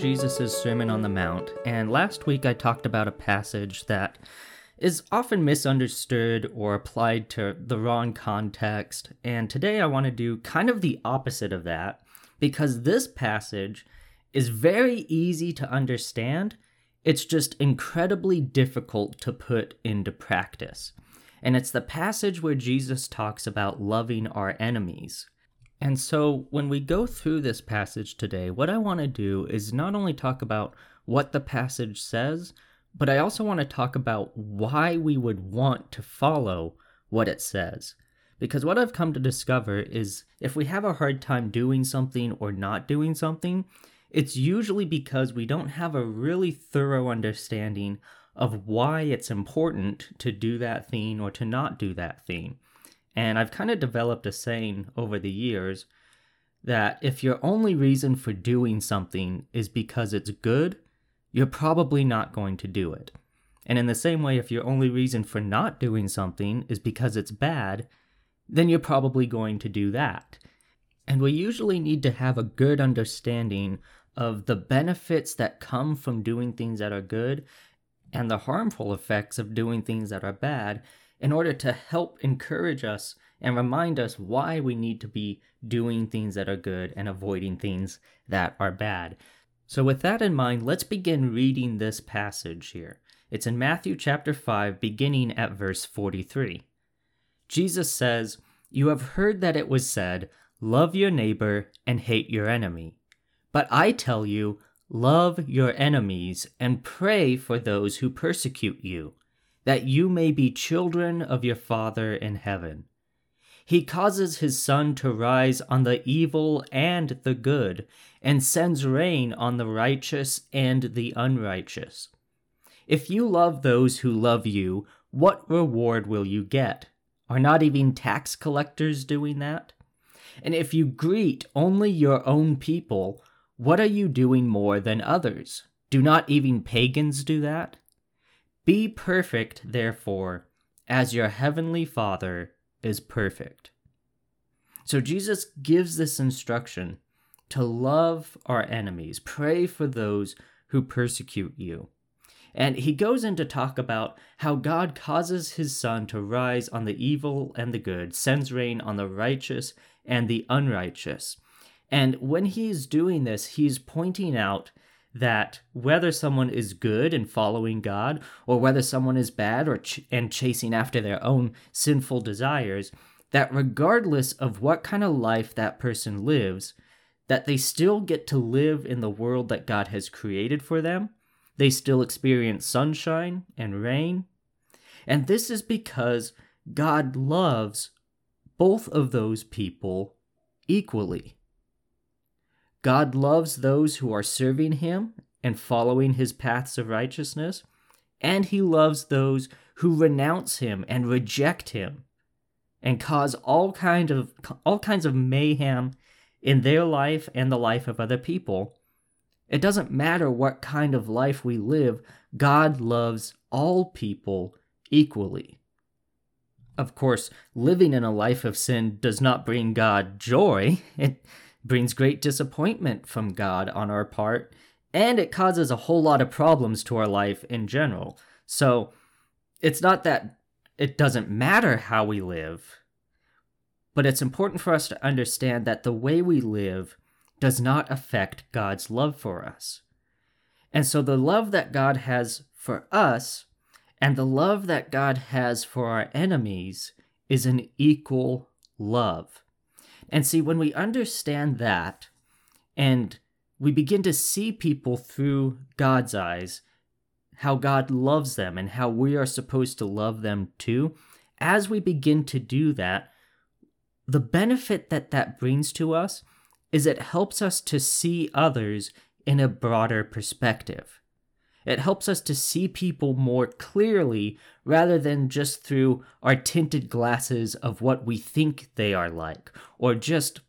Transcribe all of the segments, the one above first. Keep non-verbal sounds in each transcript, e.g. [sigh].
Jesus' Sermon on the Mount, and last week I talked about a passage that is often misunderstood or applied to the wrong context, and today I want to do kind of the opposite of that because this passage is very easy to understand. It's just incredibly difficult to put into practice. And it's the passage where Jesus talks about loving our enemies. And so, when we go through this passage today, what I want to do is not only talk about what the passage says, but I also want to talk about why we would want to follow what it says. Because what I've come to discover is if we have a hard time doing something or not doing something, it's usually because we don't have a really thorough understanding of why it's important to do that thing or to not do that thing. And I've kind of developed a saying over the years that if your only reason for doing something is because it's good, you're probably not going to do it. And in the same way, if your only reason for not doing something is because it's bad, then you're probably going to do that. And we usually need to have a good understanding of the benefits that come from doing things that are good and the harmful effects of doing things that are bad in order to help encourage us and remind us why we need to be doing things that are good and avoiding things that are bad. So, with that in mind, let's begin reading this passage here. It's in Matthew chapter 5, beginning at verse 43. Jesus says, You have heard that it was said, Love your neighbor and hate your enemy. But I tell you, love your enemies and pray for those who persecute you that you may be children of your Father in heaven. He causes his sun to rise on the evil and the good, and sends rain on the righteous and the unrighteous. If you love those who love you, what reward will you get? Are not even tax collectors doing that? And if you greet only your own people, what are you doing more than others? Do not even pagans do that? Be perfect, therefore, as your heavenly Father is perfect. So Jesus gives this instruction to love our enemies, pray for those who persecute you. And he goes in to talk about how God causes his sun to rise on the evil and the good, sends rain on the righteous and the unrighteous. And when he's doing this, he's pointing out that whether someone is good and following God or whether someone is bad or ch- and chasing after their own sinful desires, that regardless of what kind of life that person lives, that they still get to live in the world that God has created for them. They still experience sunshine and rain. And this is because God loves both of those people equally. God loves those who are serving him and following his paths of righteousness, and he loves those who renounce him and reject him and cause all kind of all kinds of mayhem in their life and the life of other people. It doesn't matter what kind of life we live, God loves all people equally. Of course, living in a life of sin does not bring God joy. [laughs] It brings great disappointment from God on our part, and it causes a whole lot of problems to our life in general. So it's not that it doesn't matter how we live, but it's important for us to understand that the way we live does not affect God's love for us. And so the love that God has for us and the love that God has for our enemies is an equal love. And see, when we understand that and we begin to see people through God's eyes, how God loves them and how we are supposed to love them too, as we begin to do that, the benefit that that brings to us is it helps us to see others in a broader perspective. It helps us to see people more clearly rather than just through our tinted glasses of what we think they are like, or just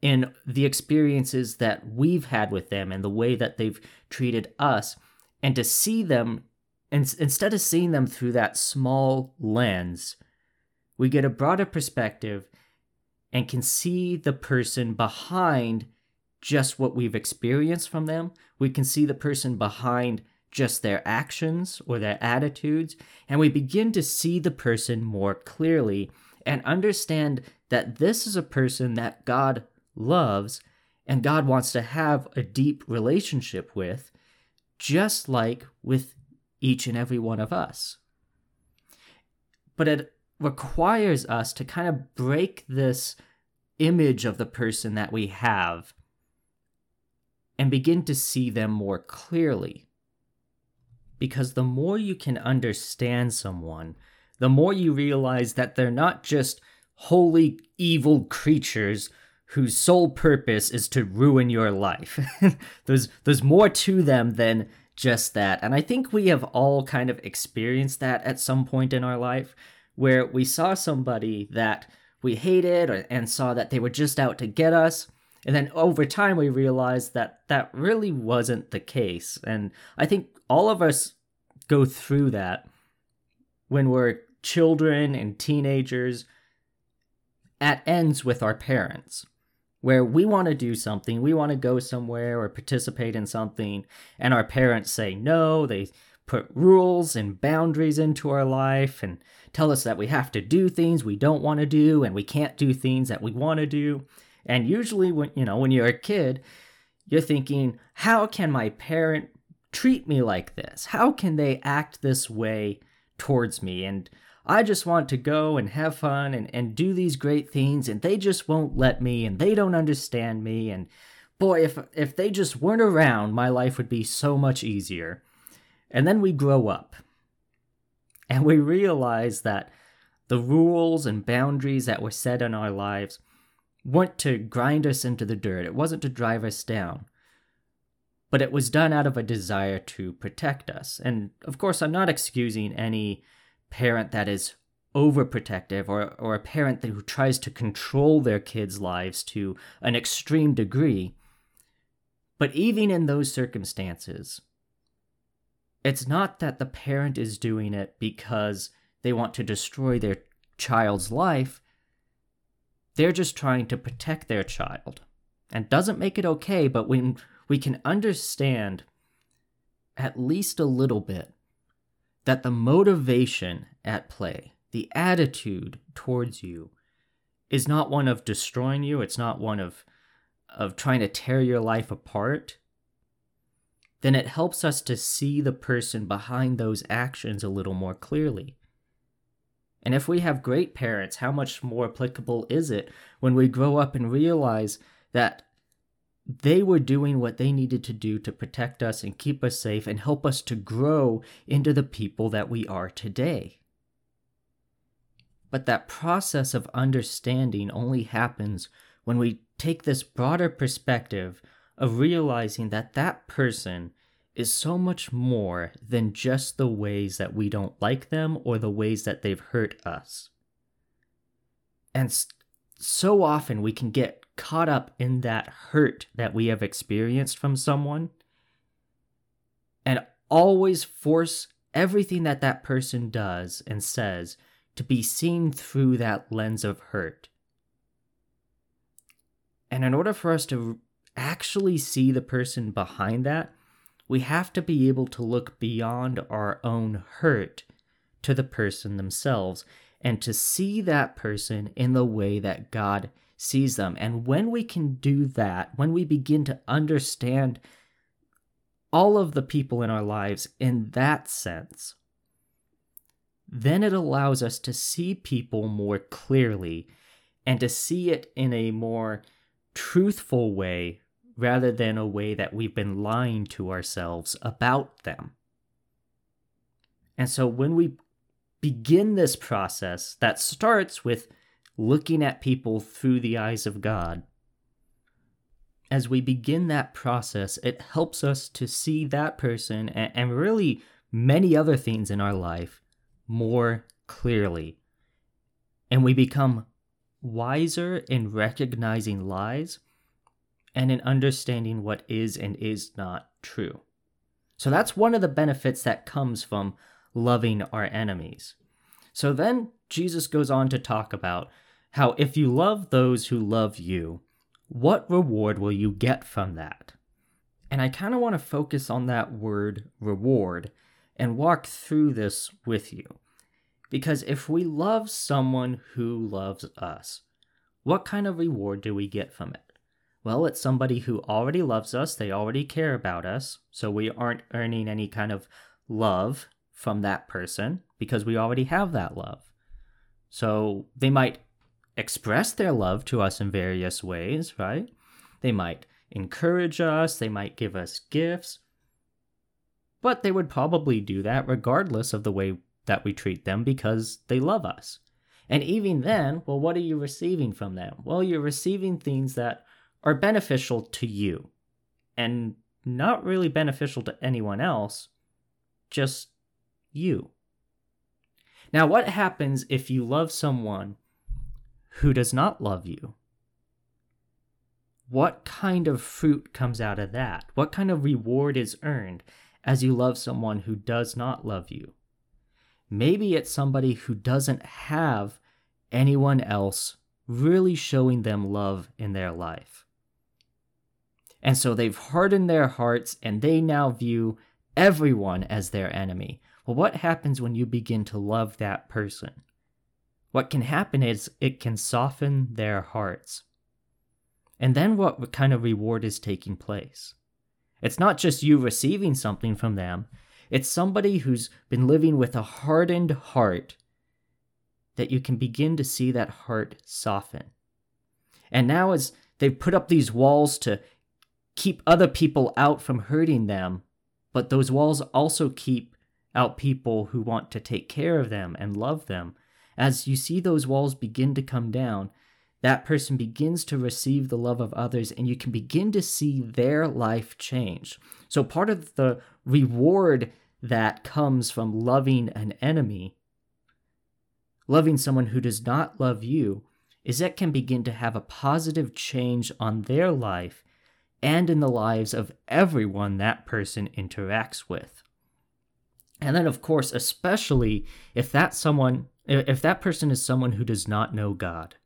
in the experiences that we've had with them and the way that they've treated us, and to see them, and instead of seeing them through that small lens, we get a broader perspective and can see the person behind just what we've experienced from them. We can see the person behind just their actions or their attitudes, and we begin to see the person more clearly and understand that this is a person that God loves and God wants to have a deep relationship with, just like with each and every one of us. But it requires us to kind of break this image of the person that we have and begin to see them more clearly. Because the more you can understand someone, the more you realize that they're not just wholly evil creatures whose sole purpose is to ruin your life. [laughs] there's there's more to them than just that. And I think we have all kind of experienced that at some point in our life where we saw somebody that we hated and saw that they were just out to get us. And then over time, we realized that that really wasn't the case. And I think all of us go through that when we're children and teenagers at ends with our parents where we want to do something, we want to go somewhere or participate in something, and our parents say no, they put rules and boundaries into our life and tell us that we have to do things we don't want to do and we can't do things that we want to do. And usually when you know, when you're a kid, you're thinking, how can my parent treat me like this? How can they act this way towards me? And I just want to go and have fun and, and do these great things, and they just won't let me, and they don't understand me. And boy, if if they just weren't around, my life would be so much easier. And then we grow up, and we realize that the rules and boundaries that were set in our lives weren't to grind us into the dirt. It wasn't to drive us down. But it was done out of a desire to protect us. And of course, I'm not excusing any parent that is overprotective or, or a parent that, who tries to control their kids' lives to an extreme degree. But even in those circumstances, it's not that the parent is doing it because they want to destroy their child's life. They're just trying to protect their child. And doesn't make it okay, but when we can understand at least a little bit that the motivation at play, the attitude towards you, is not one of destroying you, it's not one of of trying to tear your life apart, then it helps us to see the person behind those actions a little more clearly. And if we have great parents, how much more applicable is it when we grow up and realize that they were doing what they needed to do to protect us and keep us safe and help us to grow into the people that we are today. But that process of understanding only happens when we take this broader perspective of realizing that that person is so much more than just the ways that we don't like them or the ways that they've hurt us. And so often we can get caught up in that hurt that we have experienced from someone and always force everything that that person does and says to be seen through that lens of hurt. And in order for us to actually see the person behind that, we have to be able to look beyond our own hurt to the person themselves and to see that person in the way that God sees them. And when we can do that, when we begin to understand all of the people in our lives in that sense, then it allows us to see people more clearly and to see it in a more truthful way rather than a way that we've been lying to ourselves about them. And so when we begin this process that starts with looking at people through the eyes of God. As we begin that process, it helps us to see that person and, and really many other things in our life more clearly. And we become wiser in recognizing lies and in understanding what is and is not true. So that's one of the benefits that comes from loving our enemies. So then Jesus goes on to talk about how if you love those who love you, what reward will you get from that? And I kind of want to focus on that word reward and walk through this with you. Because if we love someone who loves us, what kind of reward do we get from it? Well, it's somebody who already loves us, they already care about us, so we aren't earning any kind of love from that person because we already have that love. So they might express their love to us in various ways, right? They might encourage us, they might give us gifts, but they would probably do that regardless of the way that we treat them because they love us. And even then, well, what are you receiving from them? Well, you're receiving things that are beneficial to you and not really beneficial to anyone else, just you. Now, what happens if you love someone who does not love you? What kind of fruit comes out of that? What kind of reward is earned as you love someone who does not love you? Maybe it's somebody who doesn't have anyone else really showing them love in their life. And so they've hardened their hearts and they now view everyone as their enemy. Well, what happens when you begin to love that person? What can happen is it can soften their hearts. And then what kind of reward is taking place? It's not just you receiving something from them, it's somebody who's been living with a hardened heart that you can begin to see that heart soften. And now, as they've put up these walls to keep other people out from hurting them, but those walls also keep out people who want to take care of them and love them. As you see those walls begin to come down, that person begins to receive the love of others and you can begin to see their life change. So, part of the reward that comes from loving an enemy, loving someone who does not love you, is that can begin to have a positive change on their life and in the lives of everyone that person interacts with. And then, of course, especially if that someone, if that person is someone who does not know God,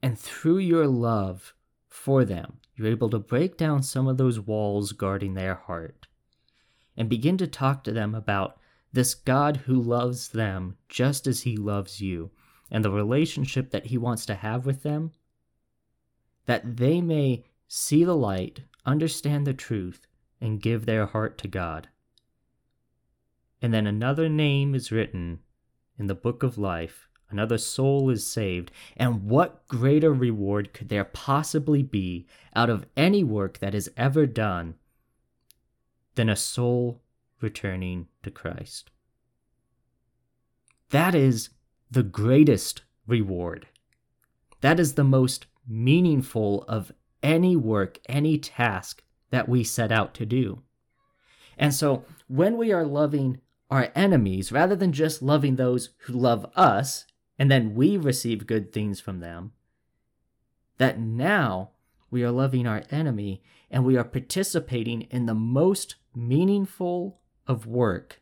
and through your love for them, you're able to break down some of those walls guarding their heart and begin to talk to them about this God who loves them just as he loves you and the relationship that he wants to have with them, that they may see the light, understand the truth, and give their heart to God. And then another name is written in the book of life, another soul is saved. And what greater reward could there possibly be out of any work that is ever done than a soul returning to Christ. That is the greatest reward. That is the most meaningful of any work, any task that we set out to do. And so when we are loving our enemies, rather than just loving those who love us, and then we receive good things from them, that now we are loving our enemy and we are participating in the most meaningful of work,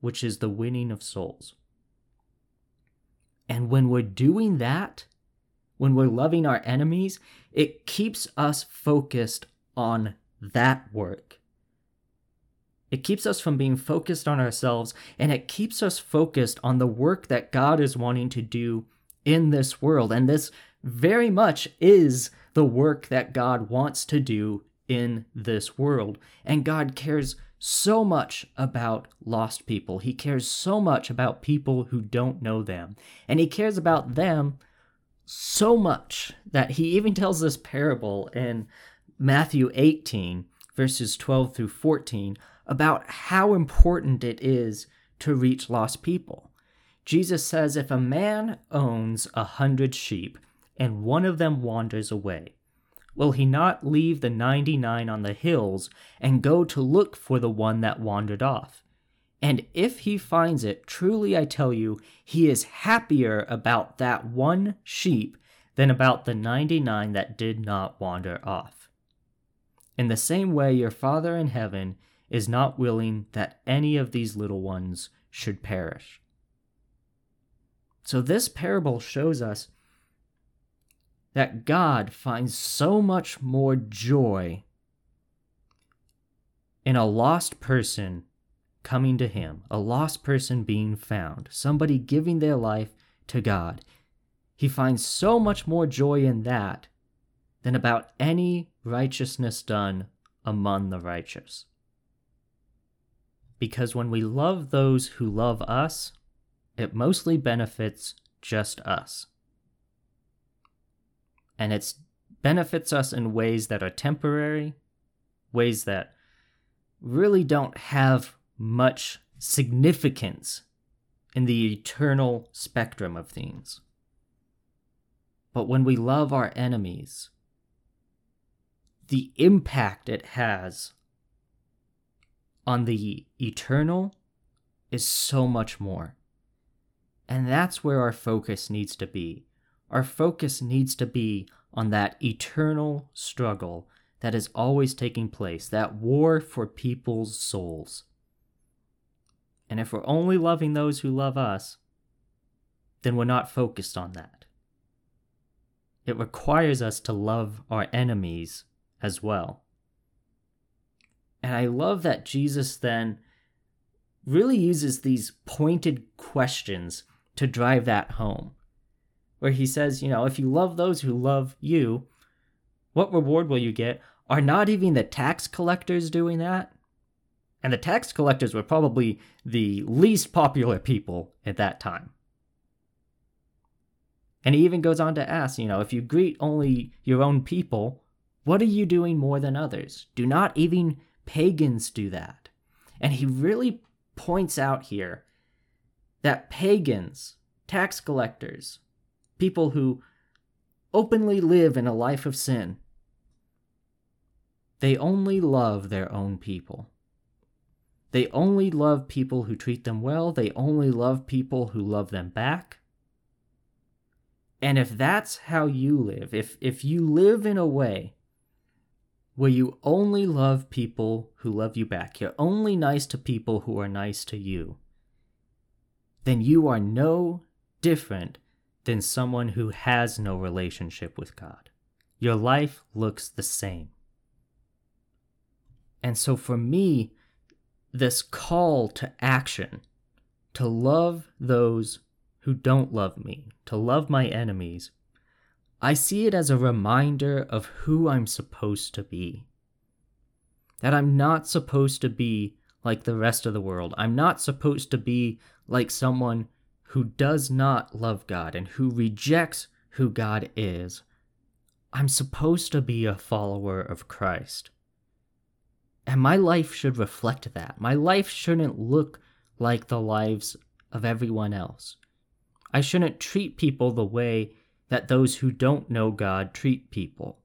which is the winning of souls. And when we're doing that, when we're loving our enemies, it keeps us focused on that work. It keeps us from being focused on ourselves, and it keeps us focused on the work that God is wanting to do in this world. And this very much is the work that God wants to do in this world. And God cares so much about lost people. He cares so much about people who don't know them. And He cares about them so much that He even tells this parable in Matthew 18, verses 12 through 14, about how important it is to reach lost people. Jesus says, If a man owns a hundred sheep and one of them wanders away, will he not leave the ninety nine on the hills and go to look for the one that wandered off? And if he finds it, truly I tell you, he is happier about that one sheep than about the ninety nine that did not wander off. In the same way, your Father in heaven is not willing that any of these little ones should perish. So, this parable shows us that God finds so much more joy in a lost person coming to Him, a lost person being found, somebody giving their life to God. He finds so much more joy in that than about any righteousness done among the righteous. Because when we love those who love us, it mostly benefits just us. And it benefits us in ways that are temporary, ways that really don't have much significance in the eternal spectrum of things. But when we love our enemies, the impact it has on the eternal is so much more. And that's where our focus needs to be. Our focus needs to be on that eternal struggle that is always taking place, that war for people's souls. And if we're only loving those who love us, then we're not focused on that. It requires us to love our enemies as well. And I love that Jesus then really uses these pointed questions to drive that home. Where he says, you know, if you love those who love you, what reward will you get? Are not even the tax collectors doing that? And the tax collectors were probably the least popular people at that time. And he even goes on to ask, you know, if you greet only your own people, what are you doing more than others? Do not even pagans do that? And he really points out here that pagans, tax collectors, people who openly live in a life of sin, they only love their own people. They only love people who treat them well. They only love people who love them back. And if that's how you live, if, if you live in a way where you only love people who love you back, you're only nice to people who are nice to you, then you are no different than someone who has no relationship with God. Your life looks the same. And so for me, this call to action, to love those who don't love me, to love my enemies, I see it as a reminder of who I'm supposed to be. That I'm not supposed to be like the rest of the world. I'm not supposed to be like someone who does not love God and who rejects who God is. I'm supposed to be a follower of Christ. And my life should reflect that. My life shouldn't look like the lives of everyone else. I shouldn't treat people the way that those who don't know God treat people.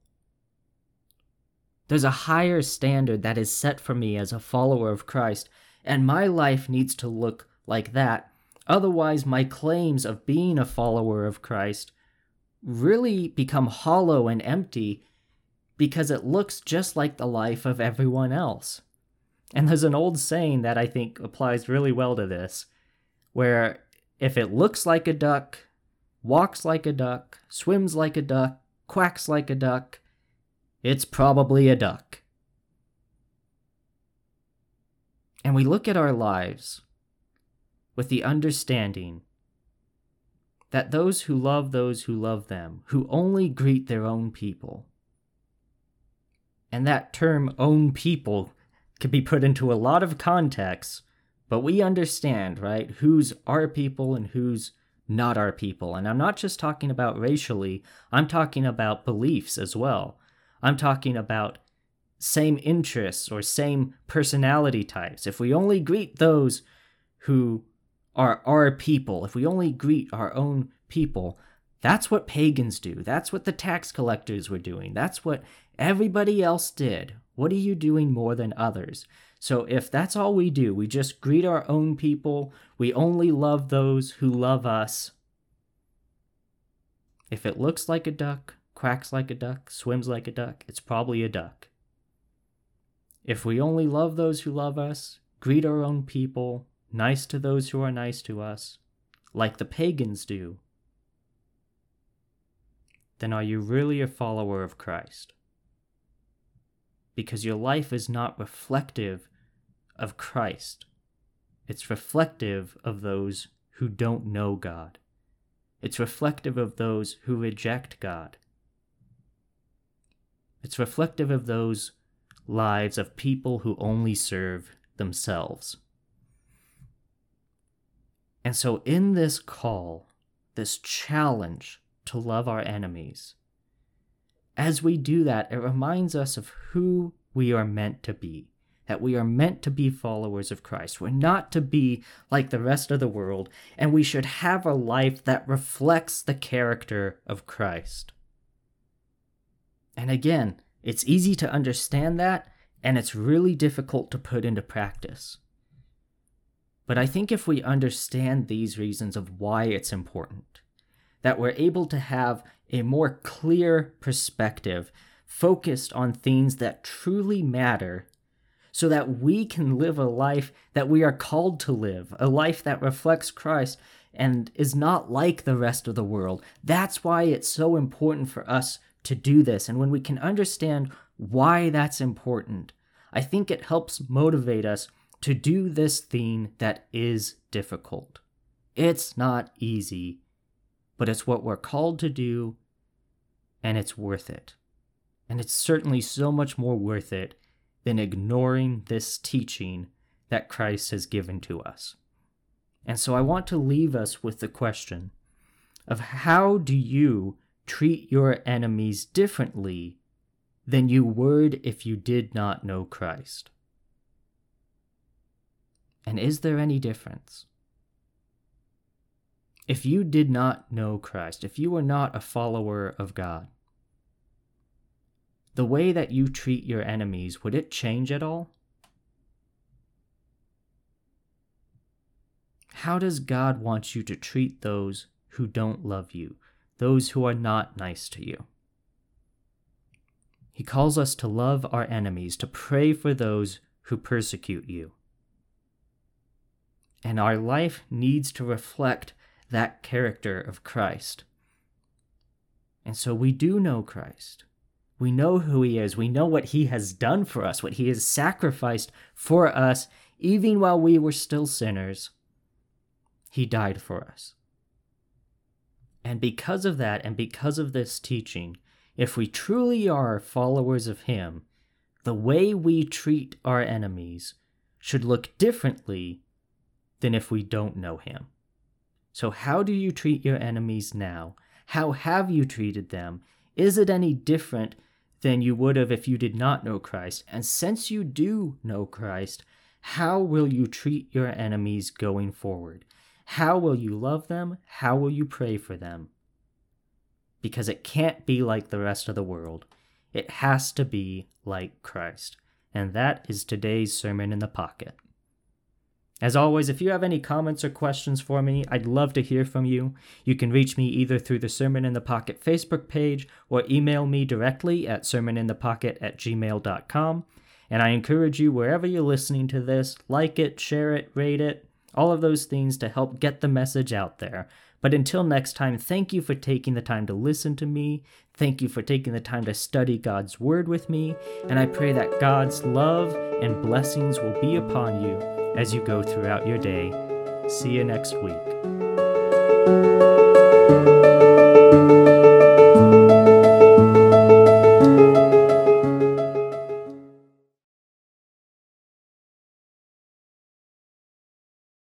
There's a higher standard that is set for me as a follower of Christ, and my life needs to look like that. Otherwise, my claims of being a follower of Christ really become hollow and empty because it looks just like the life of everyone else. And there's an old saying that I think applies really well to this, where if it looks like a duck, walks like a duck, swims like a duck, quacks like a duck, it's probably a duck. And we look at our lives with the understanding that those who love those who love them, who only greet their own people, and that term own people can be put into a lot of contexts, but we understand, right, who's our people and who's not our people. And I'm not just talking about racially, I'm talking about beliefs as well. I'm talking about same interests or same personality types. If we only greet those who are our people, if we only greet our own people, that's what pagans do. That's what the tax collectors were doing. That's what everybody else did. What are you doing more than others? So if that's all we do, we just greet our own people, we only love those who love us. If it looks like a duck, quacks like a duck, swims like a duck, it's probably a duck. If we only love those who love us, greet our own people, nice to those who are nice to us, like the pagans do, then are you really a follower of Christ? Because your life is not reflective of Christ, it's reflective of those who don't know God. It's reflective of those who reject God. It's reflective of those lives of people who only serve themselves. And so, in this call, this challenge to love our enemies, as we do that, it reminds us of who we are meant to be. That we are meant to be followers of Christ. We're not to be like the rest of the world, and we should have a life that reflects the character of Christ. And again, it's easy to understand that, and it's really difficult to put into practice. But I think if we understand these reasons of why it's important, that we're able to have a more clear perspective focused on things that truly matter so that we can live a life that we are called to live, a life that reflects Christ and is not like the rest of the world. That's why it's so important for us to do this. And when we can understand why that's important, I think it helps motivate us to do this thing that is difficult. It's not easy, but it's what we're called to do, and it's worth it. And it's certainly so much more worth it than ignoring this teaching that Christ has given to us. And so I want to leave us with the question of how do you treat your enemies differently than you would if you did not know Christ? And is there any difference? If you did not know Christ, if you were not a follower of God, the way that you treat your enemies, would it change at all? How does God want you to treat those who don't love you, those who are not nice to you? He calls us to love our enemies, to pray for those who persecute you. And our life needs to reflect that character of Christ. And so we do know Christ. We know who he is. We know what he has done for us, what he has sacrificed for us, even while we were still sinners. He died for us. And because of that, and because of this teaching, if we truly are followers of him, the way we treat our enemies should look differently than if we don't know him. So, how do you treat your enemies now? How have you treated them? Is it any different than you would have if you did not know Christ. And since you do know Christ, how will you treat your enemies going forward? How will you love them? How will you pray for them? Because it can't be like the rest of the world. It has to be like Christ. And that is today's Sermon in the Pocket. As always, if you have any comments or questions for me, I'd love to hear from you. You can reach me either through the Sermon in the Pocket Facebook page or email me directly at sermoninthepocket at gmail.com. And I encourage you, wherever you're listening to this, like it, share it, rate it, all of those things to help get the message out there. But until next time, thank you for taking the time to listen to me. Thank you for taking the time to study God's Word with me. And I pray that God's love and blessings will be upon you as you go throughout your day. See you next week.